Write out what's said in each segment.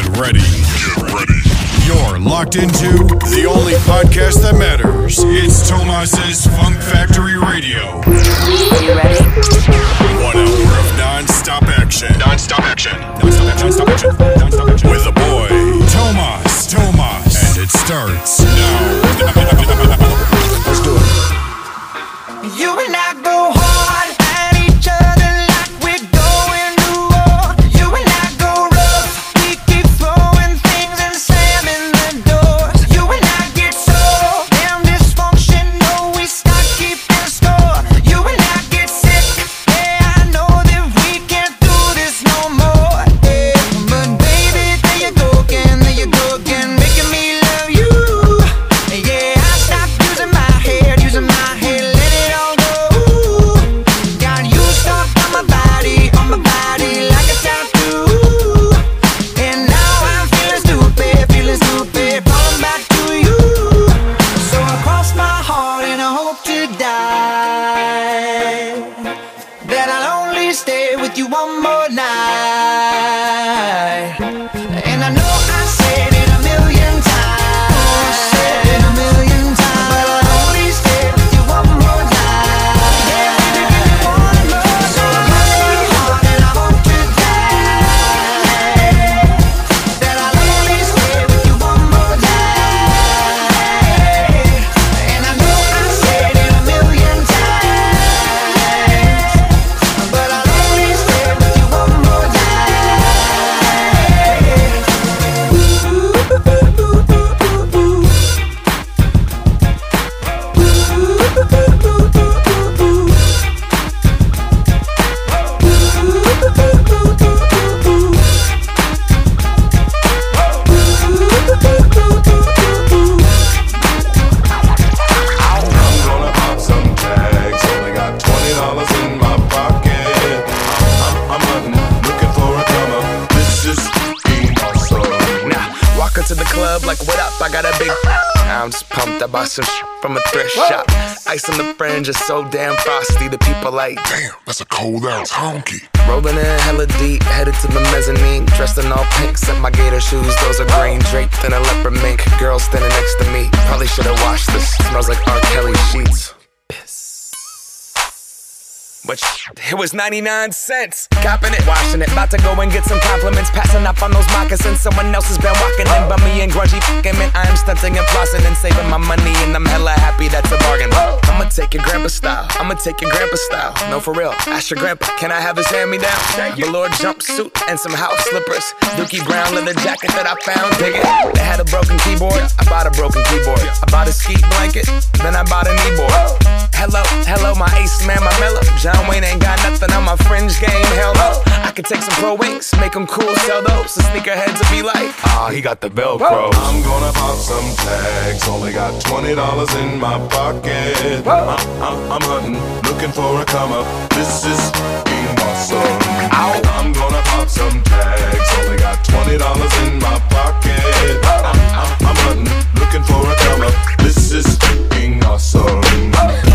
Get ready. Get ready. You're locked into the only podcast that matters. It's Tomas's Funk Factory Radio. You ready? One hour of non-stop action. Non-stop action. Non-stop action. Non-stop action. Non-stop action. With the boy, Tomas. Tomas. And it starts now. on the fringe is so damn frosty. The people like, Damn, that's a cold ass honky. rolling in hella deep, headed to the mezzanine. Dressed in all pink, set my gator shoes. Those are green draped in a leopard mink. Girl standing next to me. Probably should've washed this. Smells like R. Kelly sheets. But it was 99 cents. Copping it, washing it. About to go and get some compliments. Passing up on those moccasins. Someone else has been walking in me and grungy fucking man. I am stunting and flossing and saving my money. And I'm hella happy that's a bargain. I'ma take your grandpa style. I'ma take your grandpa style. No, for real. Ask your grandpa, can I have his hand me down? Velour jumpsuit and some house slippers. Dookie brown leather jacket that I found. Dig it. They had a broken keyboard. I bought a broken keyboard. I bought a ski blanket. Then I bought a kneeboard. Hello, hello, my ace man, my mellow. John Wayne ain't got nothing on my fringe game. Hell no. I could take some pro wings, make them cool, sell those. The sneakerheads will be like, ah, he got the Velcro. I'm gonna pop some tags. Only got twenty dollars in my pocket. I'm, I'm, I'm hunting, looking for a come up. This is being awesome. I'm gonna pop some tags. Only got twenty dollars in my pocket. I'm, I'm, I'm hunting, looking for a come up. This is being awesome. Can't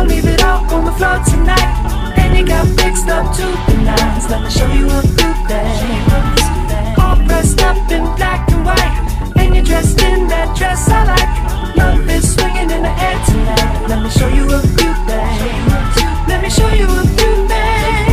I won't leave it all on the floor tonight. And you got fixed up to the nines. Let me show you a few things. All dressed up in black and white, and you're dressed in that dress I like. Love is swinging in the air tonight. Let me show you a few things. Let me show you a few things.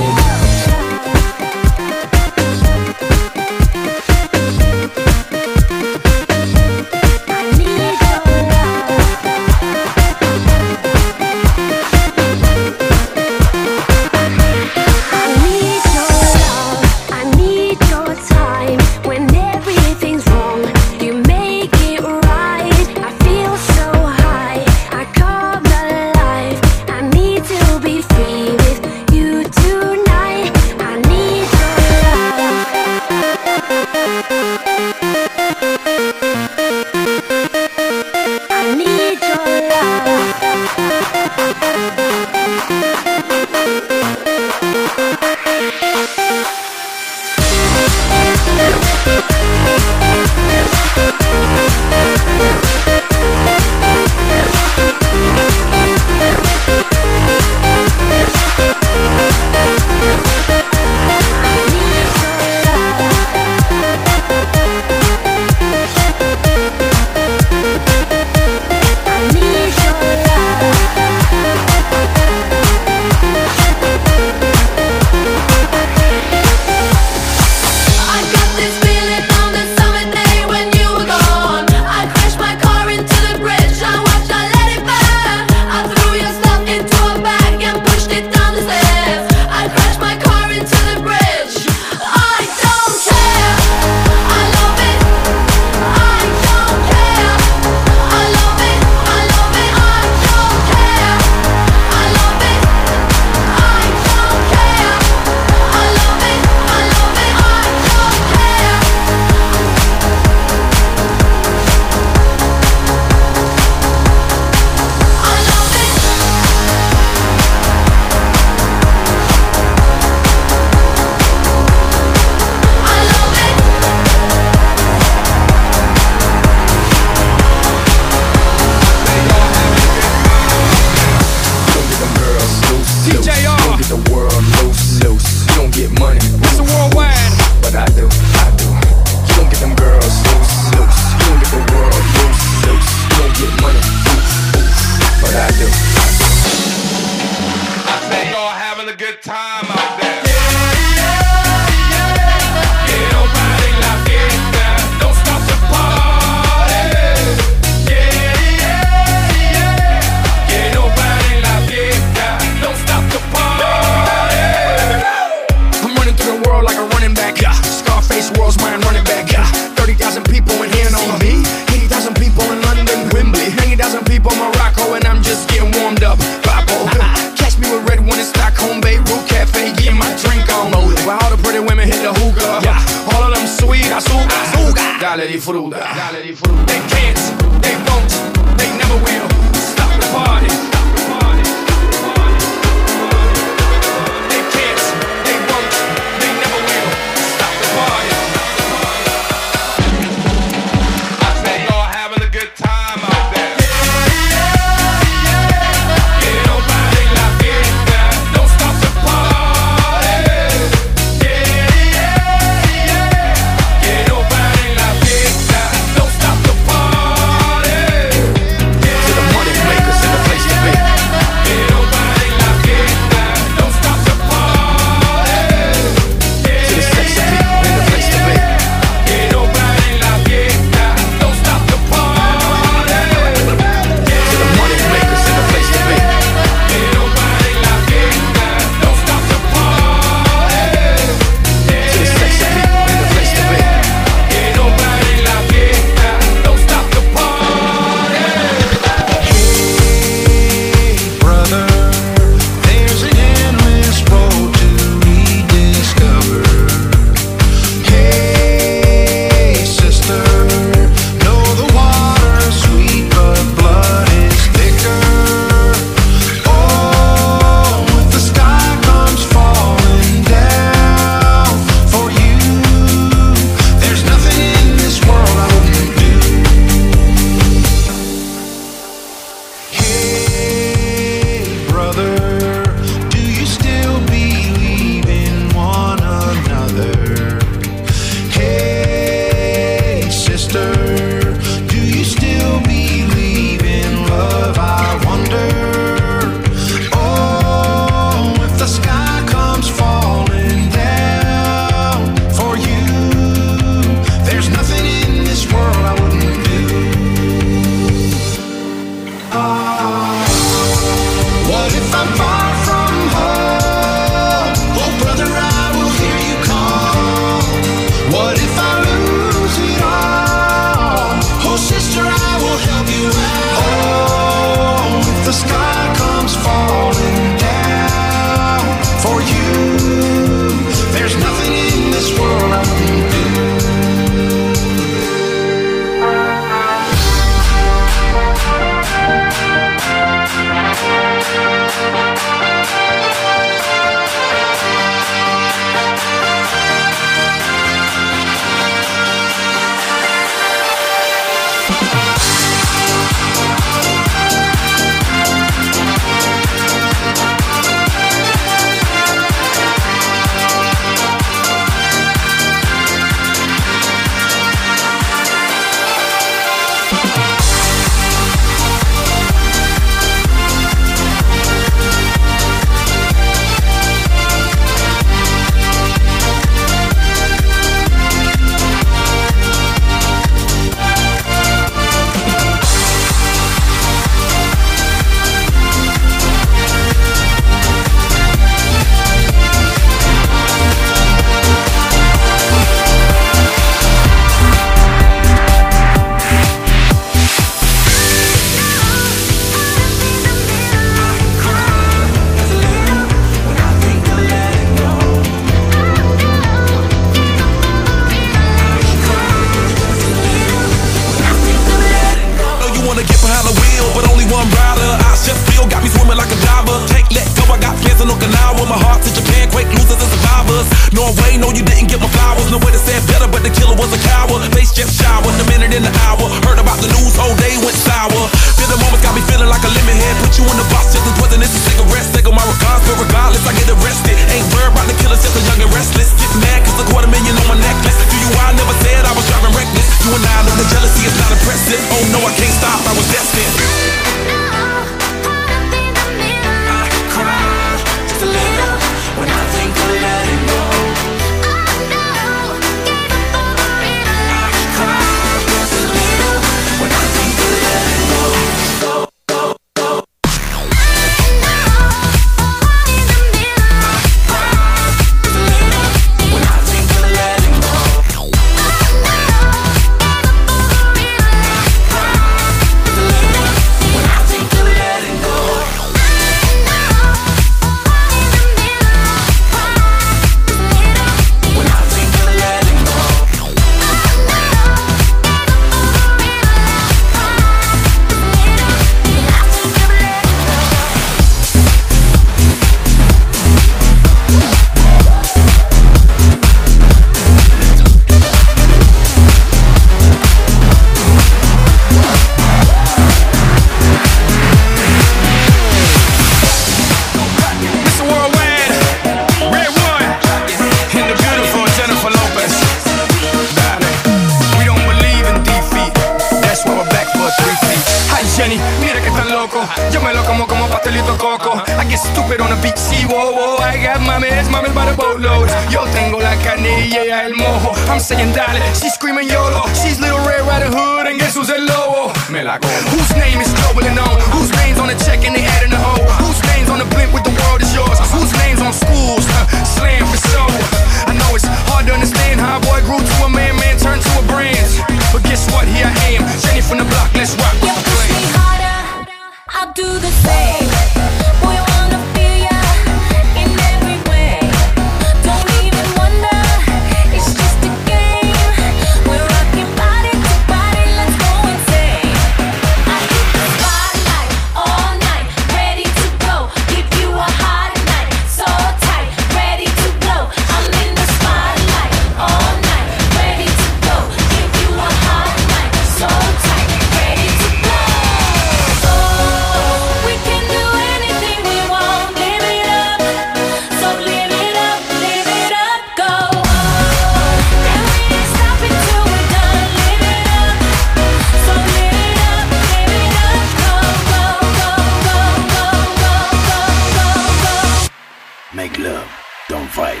Make love, don't fight.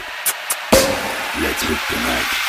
Let's rip the night.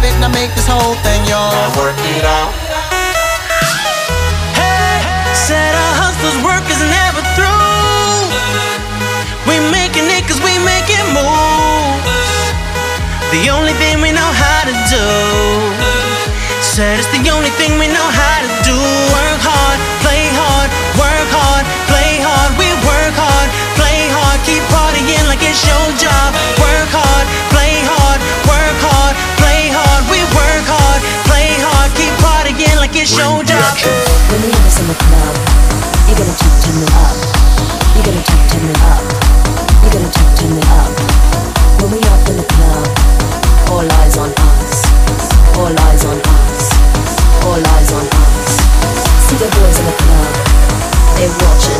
Grab it, now make this whole thing yours. Now work it out. Hey, said our hustlers' work is never through. We making it cause we making moves. The only thing we know how to do. Said it's the only thing we know how to do. Work hard, play hard, work hard, play hard. We work hard, play hard, keep partying like it's your job. Work it's your job. When we have this in the club, you gotta turn turn it up. You gotta turn turn it up. You gotta turn turn it up. When we up in the club, all eyes on us. All eyes on us. All eyes on us. See the boys in the club, they watching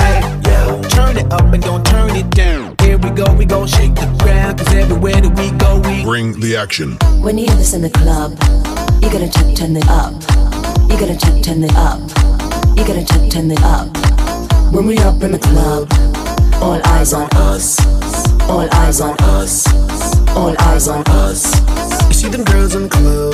Hey, yo. Turn it up and don't turn it down. Here we go, we gon' shake the ground. Cause everywhere that we go, we Bring the action. When you hear this in the club, you gotta turn turn it up. You gotta turn turn it up. You gotta turn turn it up. When we up in the club, all eyes on us. All eyes on us. All eyes on us. You see them girls in the club,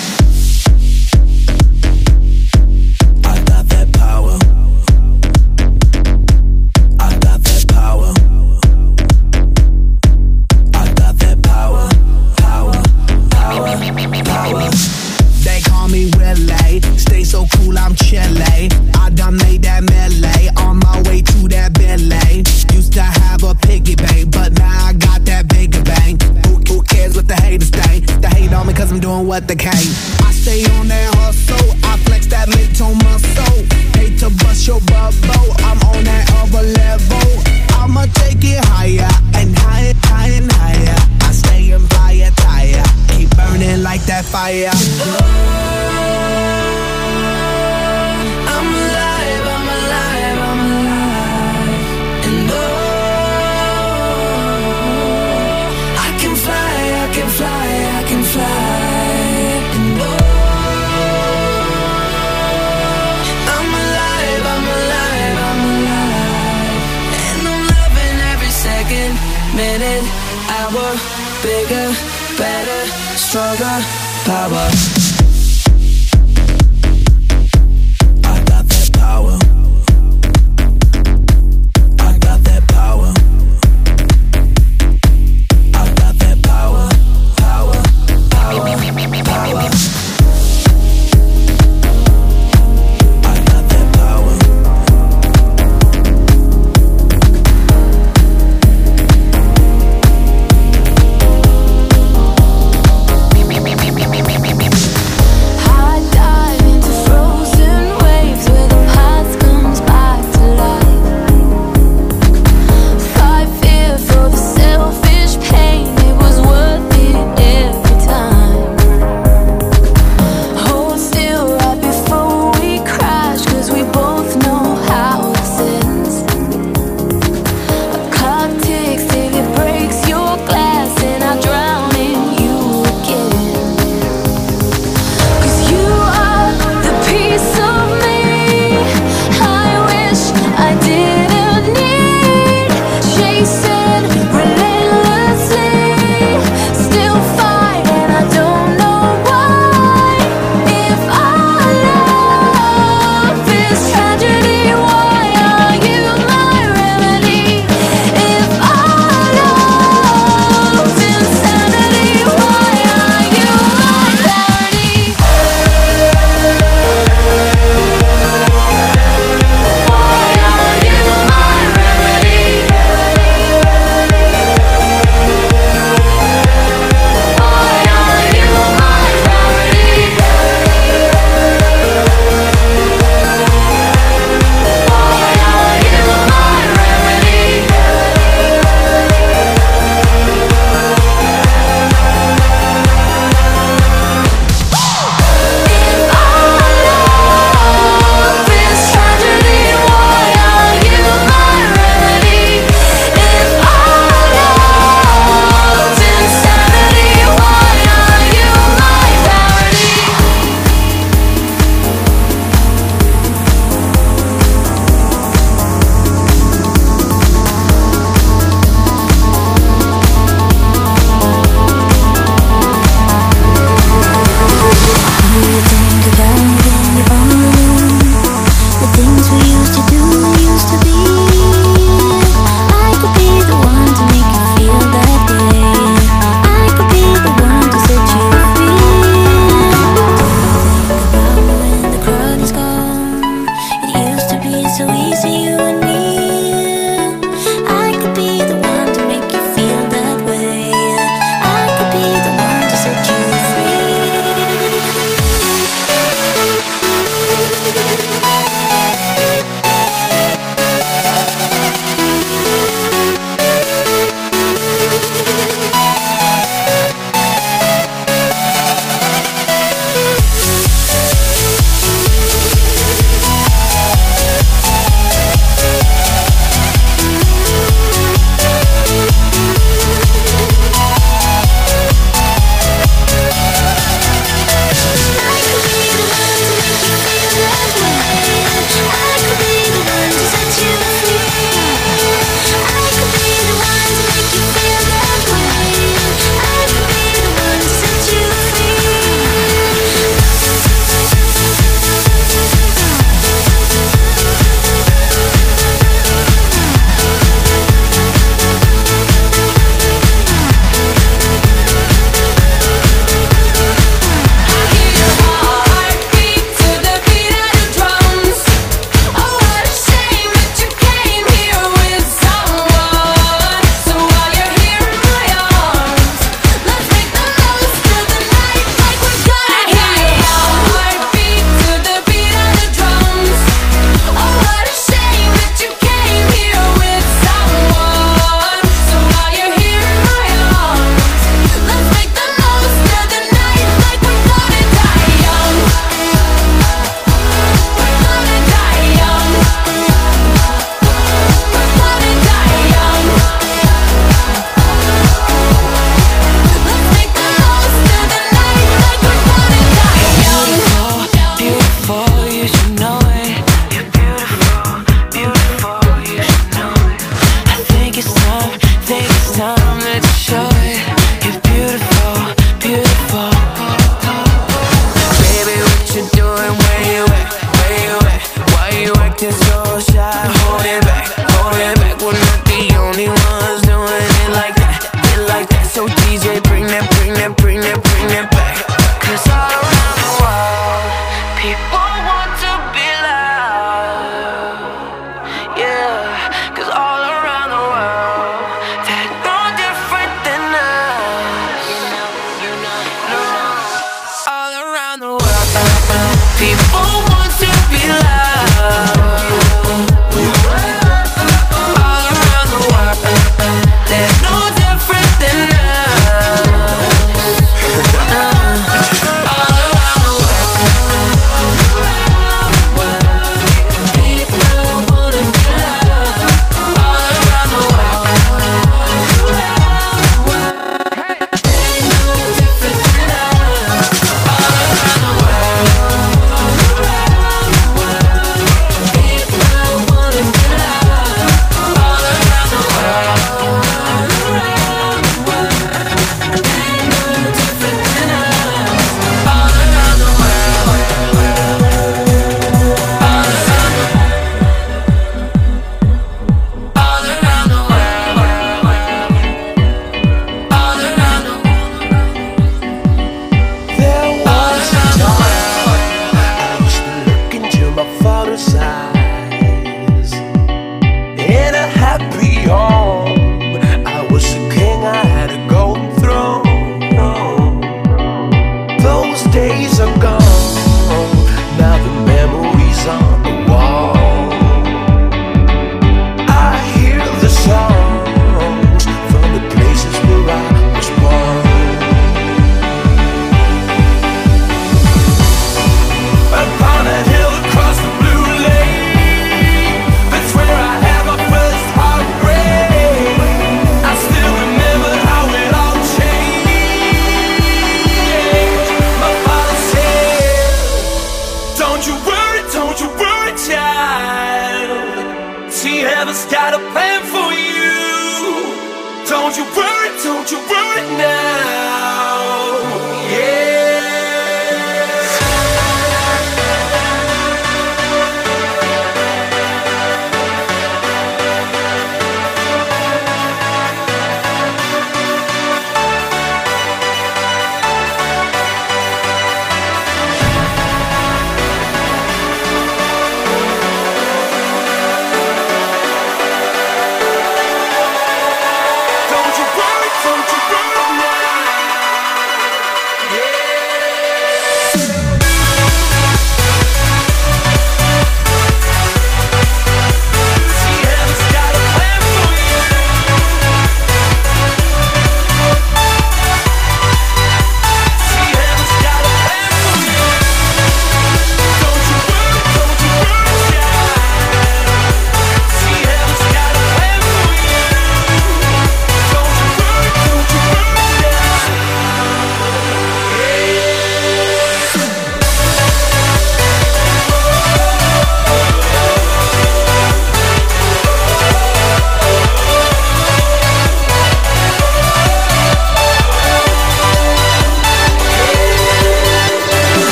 Hour, bigger, better, stronger, power. power.